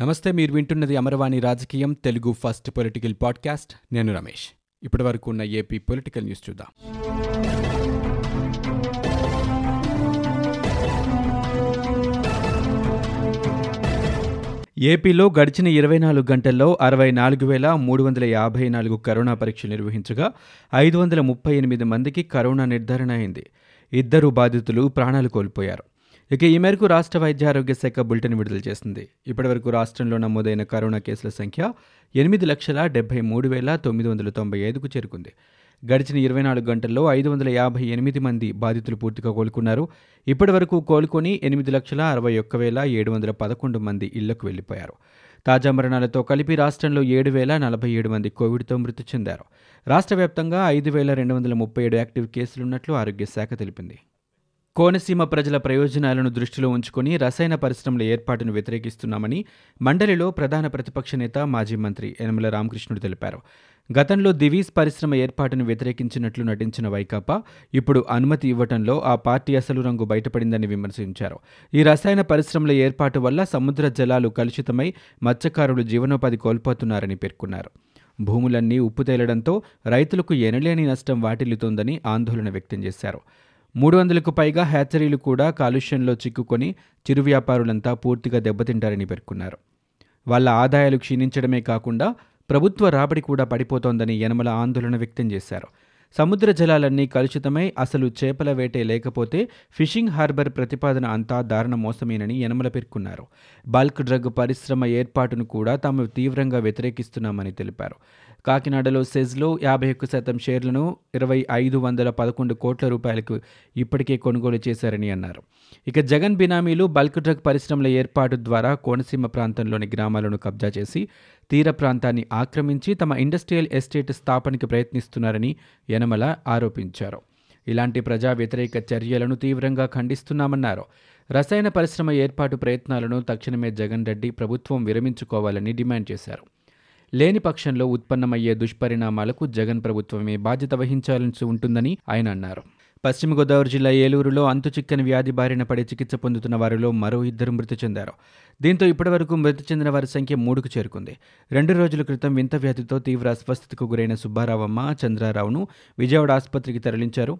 నమస్తే మీరు వింటున్నది అమరవాణి రాజకీయం తెలుగు ఫస్ట్ పొలిటికల్ పాడ్కాస్ట్. నేను రమేష్. ఇప్పటి వరకు ఉన్న ఏపీ పొలిటికల్ న్యూస్ చూద్దాం. ఏపీలో గడిచిన ఇరవై నాలుగు గంటల్లో అరవై నాలుగు వేల మూడు వందల యాభై నాలుగు కరోనా పరీక్షలు నిర్వహించగా ఐదు వందల ముప్పై ఎనిమిది మందికి కరోనా నిర్ధారణ అయింది. ఇద్దరు బాధితులు ప్రాణాలు కోల్పోయారు. ఇక ఈ మేరకు రాష్ట్ర వైద్య ఆరోగ్య శాఖ బులెటిన్ విడుదల చేసింది. ఇప్పటివరకు రాష్ట్రంలో నమోదైన కరోనా కేసుల సంఖ్య ఎనిమిది లక్షల డెబ్బై మూడు వేల తొమ్మిది వందల తొంభై ఐదుకు చేరుకుంది. గడిచిన ఇరవై నాలుగు గంటల్లో ఐదు వందల యాభై ఎనిమిది మంది బాధితులు పూర్తిగా కోలుకున్నారు. ఇప్పటివరకు కోలుకొని ఎనిమిది లక్షల అరవై ఒక్క వేల ఏడు వందల పదకొండు మంది ఇళ్ళకు వెళ్ళిపోయారు తాజా మరణాలతో కలిపి రాష్ట్రంలో ఏడు వేల నలభై ఏడు మంది కోవిడ్తో మృతి చెందారు. రాష్ట్ర వ్యాప్తంగా ఐదు వేల రెండు వందల ముప్పై ఏడు యాక్టివ్ కేసులున్నట్లు ఆరోగ్య శాఖ తెలిపింది. కోనసీమ ప్రజల ప్రయోజనాలను దృష్టిలో ఉంచుకుని రసాయన పరిశ్రమల ఏర్పాటును వ్యతిరేకిస్తున్నామని మండలిలో ప్రధాన ప్రతిపక్ష నేత మాజీ మంత్రి యనమల రామకృష్ణుడు తెలిపారు. గతంలో దివీస్ పరిశ్రమ ఏర్పాటును వ్యతిరేకించినట్లు నటించిన వైకాపా ఇప్పుడు అనుమతి ఇవ్వటంలో ఆ పార్టీ అసలు రంగు బయటపడిందని విమర్శించారు. ఈ రసాయన పరిశ్రమల ఏర్పాటు వల్ల సముద్ర జలాలు కలుషితమై మత్స్యకారులు జీవనోపాధి కోల్పోతున్నారని పేర్కొన్నారు. భూములన్నీ ఉప్పు తేలడంతో రైతులకు ఎనలేని నష్టం వాటిల్లుతోందని ఆందోళన వ్యక్తం చేశారు. మూడు వందలకు పైగా హ్యాచరీలు కూడా కాలుష్యంలో చిక్కుకొని చిరు వ్యాపారులంతా పూర్తిగా దెబ్బతింటారని పేర్కొన్నారు. వాళ్ళ ఆదాయాలు క్షీణించడమే కాకుండా ప్రభుత్వ రాబడి కూడా పడిపోతోందని యనమల ఆందోళన వ్యక్తం చేశారు. సముద్ర జలాలన్నీ కలుషితమై అసలు చేపల వేటే లేకపోతే ఫిషింగ్ హార్బర్ ప్రతిపాదన అంతా దారుణ మోసమేనని యనమల పేర్కొన్నారు. బల్క్ డ్రగ్ పరిశ్రమ ఏర్పాటును కూడా తాము తీవ్రంగా వ్యతిరేకిస్తున్నామని తెలిపారు. కాకినాడలో సెజ్లో యాభై ఒక్క శాతం షేర్లను ఇరవై ఐదు వందల పదకొండు కోట్ల రూపాయలకు ఇప్పటికే కొనుగోలు చేశారని అన్నారు. ఇక జగన్ బినామీలు బల్క్ డ్రగ్ పరిశ్రమల ఏర్పాటు ద్వారా కోనసీమ ప్రాంతంలోని గ్రామాలను కబ్జా చేసి తీర ప్రాంతాన్ని ఆక్రమించి తమ ఇండస్ట్రియల్ ఎస్టేట్ స్థాపనకి ప్రయత్నిస్తున్నారని యనమల ఆరోపించారు. ఇలాంటి ప్రజా వ్యతిరేక చర్యలను తీవ్రంగా ఖండిస్తున్నామన్నారు. రసాయన పరిశ్రమ ఏర్పాటు ప్రయత్నాలను తక్షణమే జగన్ రెడ్డి ప్రభుత్వం విరమించుకోవాలని డిమాండ్ చేశారు. లేని పక్షంలో ఉత్పన్నమయ్యే దుష్పరిణామాలకు జగన్ ప్రభుత్వమే బాధ్యత వహించాల్సి ఉంటుందని ఆయన అన్నారు. పశ్చిమ గోదావరి జిల్లా ఏలూరులో అంతుచిక్కని వ్యాధి బారిన పడి చికిత్స పొందుతున్న వారిలో మరో ఇద్దరు మృతి చెందారు. దీంతో ఇప్పటివరకు మృతి చెందిన వారి సంఖ్య మూడుకు చేరుకుంది. రెండు రోజుల క్రితం వింత వ్యాధితో తీవ్ర అస్వస్థతకు గురైన సుబ్బారావమ్మ చంద్రారావును విజయవాడ ఆసుపత్రికి తరలించారు.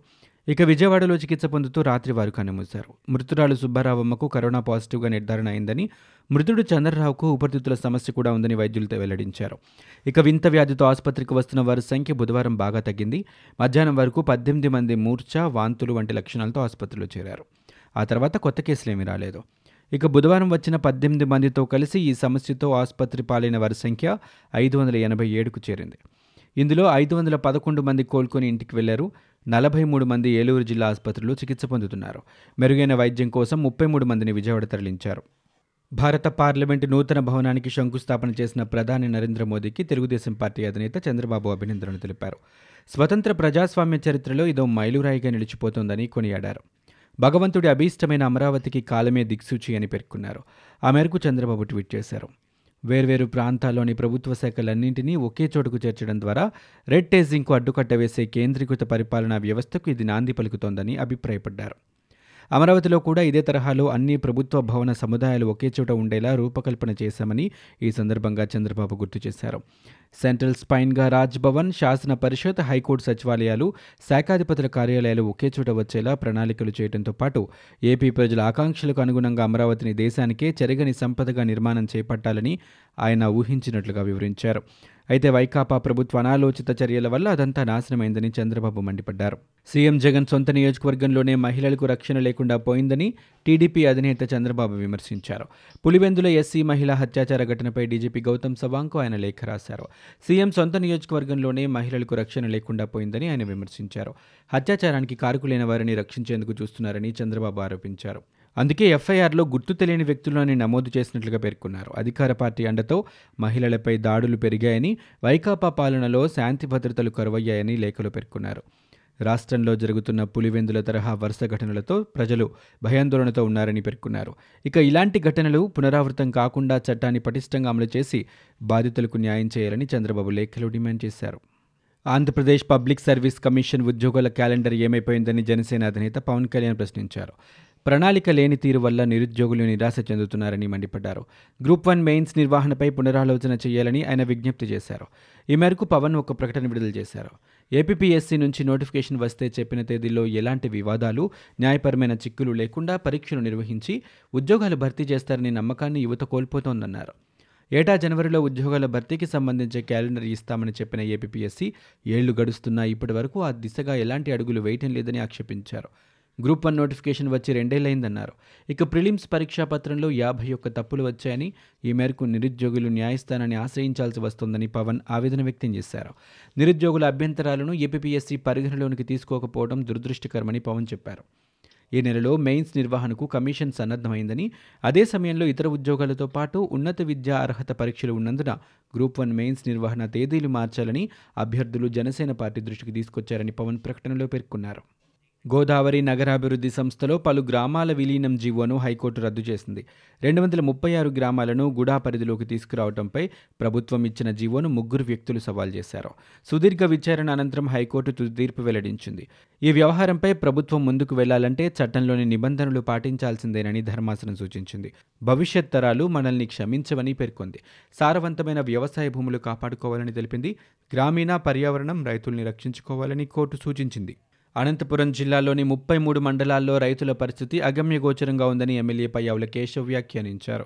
ఇక విజయవాడలో చికిత్స పొందుతూ రాత్రి వారు కన్నుమూశారు. మృతురాలు సుబ్బారావమ్మకు కరోనా పాజిటివ్గా నిర్ధారణ అయిందని మృతుడు చంద్రరావుకు ఊపిరితిత్తుల సమస్య కూడా ఉందని వైద్యులతో వెల్లడించారు. ఇక వింత వ్యాధితో ఆసుపత్రికి వస్తున్న వారి సంఖ్య బుధవారం బాగా తగ్గింది. మధ్యాహ్నం వరకు పద్దెనిమిది మంది మూర్ఛ వాంతులు వంటి లక్షణాలతో ఆసుపత్రిలో చేరారు. ఆ తర్వాత కొత్త కేసులేమీ రాలేదు. ఇక బుధవారం వచ్చిన పద్దెనిమిది మందితో కలిసి ఈ సమస్యతో ఆసుపత్రి పాలైన వారి సంఖ్య ఐదు వందల ఎనభై ఏడుకు చేరింది. ఇందులో ఐదు వందల పదకొండు మంది కోలుకొని ఇంటికి వెళ్ళారు. నలభై మూడు మంది ఏలూరు జిల్లా ఆసుపత్రిలో చికిత్స పొందుతున్నారు. మెరుగైన వైద్యం కోసం ముప్పై మూడు మందిని విజయవాడ తరలించారు. భారత పార్లమెంటు నూతన భవనానికి శంకుస్థాపన చేసిన ప్రధాని నరేంద్ర మోదీకి తెలుగుదేశం పార్టీ అధినేత చంద్రబాబు అభినందనలు తెలిపారు. స్వతంత్ర ప్రజాస్వామ్య చరిత్రలో ఇదో మైలురాయిగా నిలిచిపోతోందని కొనియాడారు. భగవంతుడి అభీష్టమైన అమరావతికి కాలమే దిక్సూచి అని పేర్కొన్నారు. ఆ మేరకు చంద్రబాబు ట్వీట్ చేశారు. వేర్వేరు ప్రాంతాల్లోని ప్రభుత్వ శాఖలన్నింటినీ ఒకే చోటుకు చేర్చడం ద్వారా రెడ్ టేజింగ్కు అడ్డుకట్ట వేసే కేంద్రీకృత పరిపాలనా వ్యవస్థకు ఇది నాంది పలుకుతోందని అభిప్రాయపడ్డారు. అమరావతిలో కూడా ఇదే తరహాలో అన్ని ప్రభుత్వ భవన సముదాయాలు ఒకే చోట ఉండేలా రూపకల్పన చేశామని ఈ సందర్భంగా చంద్రబాబు గుర్తు చేశారు. సెంట్రల్ స్పైన్గా రాజ్భవన్ శాసన పరిషత్ హైకోర్టు సచివాలయాలు శాఖాధిపతుల కార్యాలయాలు ఒకే చోట వచ్చేలా ప్రణాళికలు చేయడంతో పాటు ఏపీ ప్రజల ఆకాంక్షలకు అనుగుణంగా అమరావతిని దేశానికే చెరగని సంపదగా నిర్మాణం చేపట్టాలని ఆయన ఊహించినట్లుగా వివరించారు. అయితే వైకాపా ప్రభుత్వ అనాలోచిత చర్యల వల్ల అదంతా నాశనమైందని చంద్రబాబు మండిపడ్డారు. సీఎం జగన్ సొంత నియోజకవర్గంలోనే మహిళలకు రక్షణ లేకుండా పోయిందని టీడీపీ అధినేత చంద్రబాబు విమర్శించారు. పులివెందుల ఎస్సీ మహిళా హత్యాచార ఘటనపై డీజీపీ గౌతమ్ సవాంగ్కు ఆయన లేఖ రాశారు. సీఎం సొంత నియోజకవర్గంలోనే మహిళలకు రక్షణ లేకుండా పోయిందని ఆయన విమర్శించారు. హత్యాచారానికి కారుకులైన వారిని రక్షించేందుకు చూస్తున్నారని చంద్రబాబు ఆరోపించారు. అందుకే ఎఫ్ఐఆర్లో గుర్తు తెలియని వ్యక్తులని నమోదు చేసినట్లుగా పేర్కొన్నారు. అధికార పార్టీ అండతో మహిళలపై దాడులు పెరిగాయని వైకాపా పాలనలో శాంతి భద్రతలు కరువయ్యాయని లేఖలో పేర్కొన్నారు. రాష్ట్రంలో జరుగుతున్న పులివెందుల తరహా వరుస ఘటనలతో ప్రజలు భయాందోళనతో ఉన్నారని పేర్కొన్నారు. ఇక ఇలాంటి ఘటనలు పునరావృతం కాకుండా చట్టాన్ని పటిష్టంగా అమలు చేసి బాధితులకు న్యాయం చేయాలని చంద్రబాబు లేఖలో డిమాండ్ చేశారు. ఆంధ్రప్రదేశ్ పబ్లిక్ సర్వీస్ కమిషన్ ఉద్యోగుల క్యాలెండర్ ఏమైపోయిందని జనసేన అధినేత పవన్ కళ్యాణ్ ప్రశ్నించారు. ప్రణాళిక లేని తీరు వల్ల నిరుద్యోగులు నిరాశ చెందుతున్నారని మండిపడ్డారు. గ్రూప్ వన్ మెయిన్స్ నిర్వహణపై పునరాలోచన చేయాలని ఆయన విజ్ఞప్తి చేశారు. ఈ మేరకు పవన్ ఒక ప్రకటన విడుదల చేశారు. ఏపీపీఎస్సీ నుంచి నోటిఫికేషన్ వస్తే చెప్పిన తేదీలో ఎలాంటి వివాదాలు న్యాయపరమైన చిక్కులు లేకుండా పరీక్షలు నిర్వహించి ఉద్యోగాలు భర్తీ చేస్తారనే నమ్మకాన్ని యువత కోల్పోతోందన్నారు. ఏటా జనవరిలో ఉద్యోగాల భర్తీకి సంబంధించే క్యాలెండర్ ఇస్తామని చెప్పిన ఏపీఎస్సీ ఏళ్ళు గడుస్తున్నా ఇప్పటి వరకు ఆ దిశగా ఎలాంటి అడుగులు వేయటం లేదని ఆక్షేపించారు. గ్రూప్ వన్ నోటిఫికేషన్ వచ్చి రెండేళ్ళైందన్నారు ఇక ప్రిలిమ్స్ పరీక్షా పత్రంలో యాభై ఒక్క తప్పులు వచ్చాయని ఈ మేరకు నిరుద్యోగులు న్యాయస్థానాన్ని ఆశ్రయించాల్సి వస్తోందని పవన్ ఆవేదన వ్యక్తం చేశారు. నిరుద్యోగుల అభ్యంతరాలను ఏపీఎస్సీ పరిగణలోనికి తీసుకోకపోవడం దురదృష్టకరమని పవన్ చెప్పారు. ఈ నెలలో మెయిన్స్ నిర్వహణకు కమిషన్ సన్నద్ధమైందని అదే సమయంలో ఇతర ఉద్యోగాలతో పాటు ఉన్నత విద్యా అర్హత పరీక్షలు ఉన్నందున గ్రూప్ వన్ మెయిన్స్ నిర్వహణ తేదీలు మార్చాలని అభ్యర్థులు జనసేన పార్టీ దృష్టికి తీసుకొచ్చారని పవన్ ప్రకటనలో పేర్కొన్నారు. గోదావరి నగరాభివృద్ధి సంస్థలో పలు గ్రామాల విలీనం జీవోను హైకోర్టు రద్దు చేసింది. రెండు వందల ముప్పై ఆరు గ్రామాలను గుడా పరిధిలోకి తీసుకురావడంపై ప్రభుత్వం ఇచ్చిన జీవోను ముగ్గురు వ్యక్తులు సవాల్ చేశారు. సుదీర్ఘ విచారణ అనంతరం హైకోర్టు తుది తీర్పు వెల్లడించింది. ఈ వ్యవహారంపై ప్రభుత్వం ముందుకు వెళ్ళాలంటే చట్టంలోని నిబంధనలు పాటించాల్సిందేనని ధర్మాసనం సూచించింది. భవిష్యత్ తరాలు మనల్ని క్షమించవని పేర్కొంది. సారవంతమైన వ్యవసాయ భూములు కాపాడుకోవాలని తెలిపింది. గ్రామీణ పర్యావరణం రైతుల్ని రక్షించుకోవాలని కోర్టు సూచించింది. అనంతపురం జిల్లాలోని ముప్పై మూడు మండలాల్లో రైతుల పరిస్థితి అగమ్యగోచరంగా ఉందని ఎమ్మెల్యే పయ్యావుల కేశవ్ వ్యాఖ్యానించారు.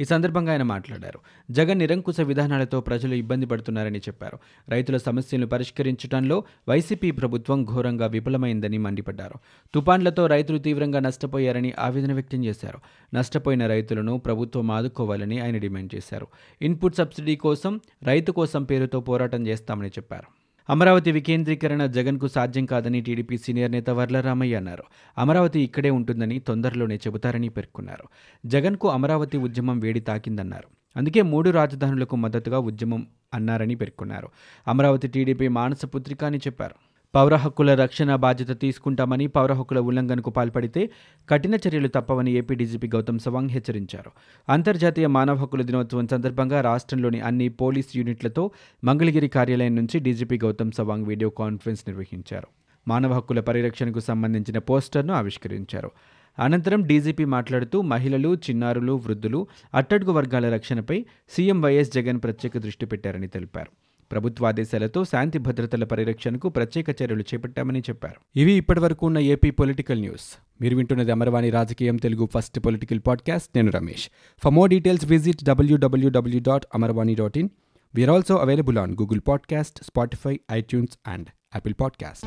ఈ సందర్భంగా ఆయన మాట్లాడారు. జగన్ నిరంకుశ విధానాలతో ప్రజలు ఇబ్బంది పడుతున్నారని చెప్పారు. రైతుల సమస్యలను పరిష్కరించడంలో వైసీపీ ప్రభుత్వం ఘోరంగా విఫలమైందని మండిపడ్డారు. తుపాన్లతో రైతులు తీవ్రంగా నష్టపోయారని ఆవేదన వ్యక్తం చేశారు. నష్టపోయిన రైతులను ప్రభుత్వం ఆదుకోవాలని ఆయన డిమాండ్ చేశారు. ఇన్పుట్ సబ్సిడీ కోసం రైతు కోసం పేరుతో పోరాటం చేస్తామని చెప్పారు. అమరావతి వికేంద్రీకరణ జగన్కు సాధ్యం కాదని టీడీపీ సీనియర్ నేత వర్లరామయ్య అన్నారు. అమరావతి ఇక్కడే ఉంటుందని తొందరలోనే చెబుతారని పేర్కొన్నారు. జగన్కు అమరావతి ఉద్యమం వేడి తాకిందన్నారు. అందుకే మూడు రాజధానులకు మద్దతుగా ఉద్యమం అన్నారని పేర్కొన్నారు. అమరావతి టీడీపీ మానసపుత్రిక అని చెప్పారు. పౌర హక్కుల రక్షణ బాధ్యత తీసుకుంటామని పౌర హక్కుల ఉల్లంఘనకు పాల్పడితే కఠిన చర్యలు తప్పవని ఏపీ డీజీపీ గౌతమ్ సవాంగ్ హెచ్చరించారు. అంతర్జాతీయ మానవ హక్కుల దినోత్సవం సందర్భంగా రాష్ట్రంలోని అన్ని పోలీస్ యూనిట్లతో మంగళగిరి కార్యాలయం నుంచి DGP Gautam Sawang video conference నిర్వహించారు. మానవ హక్కుల పరిరక్షణకు సంబంధించిన పోస్టర్ను ఆవిష్కరించారు. అనంతరం డీజీపీ మాట్లాడుతూ మహిళలు చిన్నారులు వృద్ధులు అట్టడుగు వర్గాల రక్షణపై సీఎం వైఎస్ జగన్ ప్రత్యేక దృష్టి పెట్టారని తెలిపారు. ప్రభుత్వ ఆదేశాలతో శాంతి భద్రతల పరిరక్షణకు ప్రత్యేక చర్యలు చేపట్టామని చెప్పారు. ఇవి ఇప్పటివరకు ఉన్న ఏపీ పొలిటికల్ న్యూస్. మీరు వింటున్నది అమర్వాణి రాజకీయం తెలుగు ఫస్ట్ పొలిటికల్ పాడ్కాస్ట్. నేను Ramesh. For more details visit WWW dot Amarvani dot in we are also available on Google podcast Spotify iTunes and Apple podcast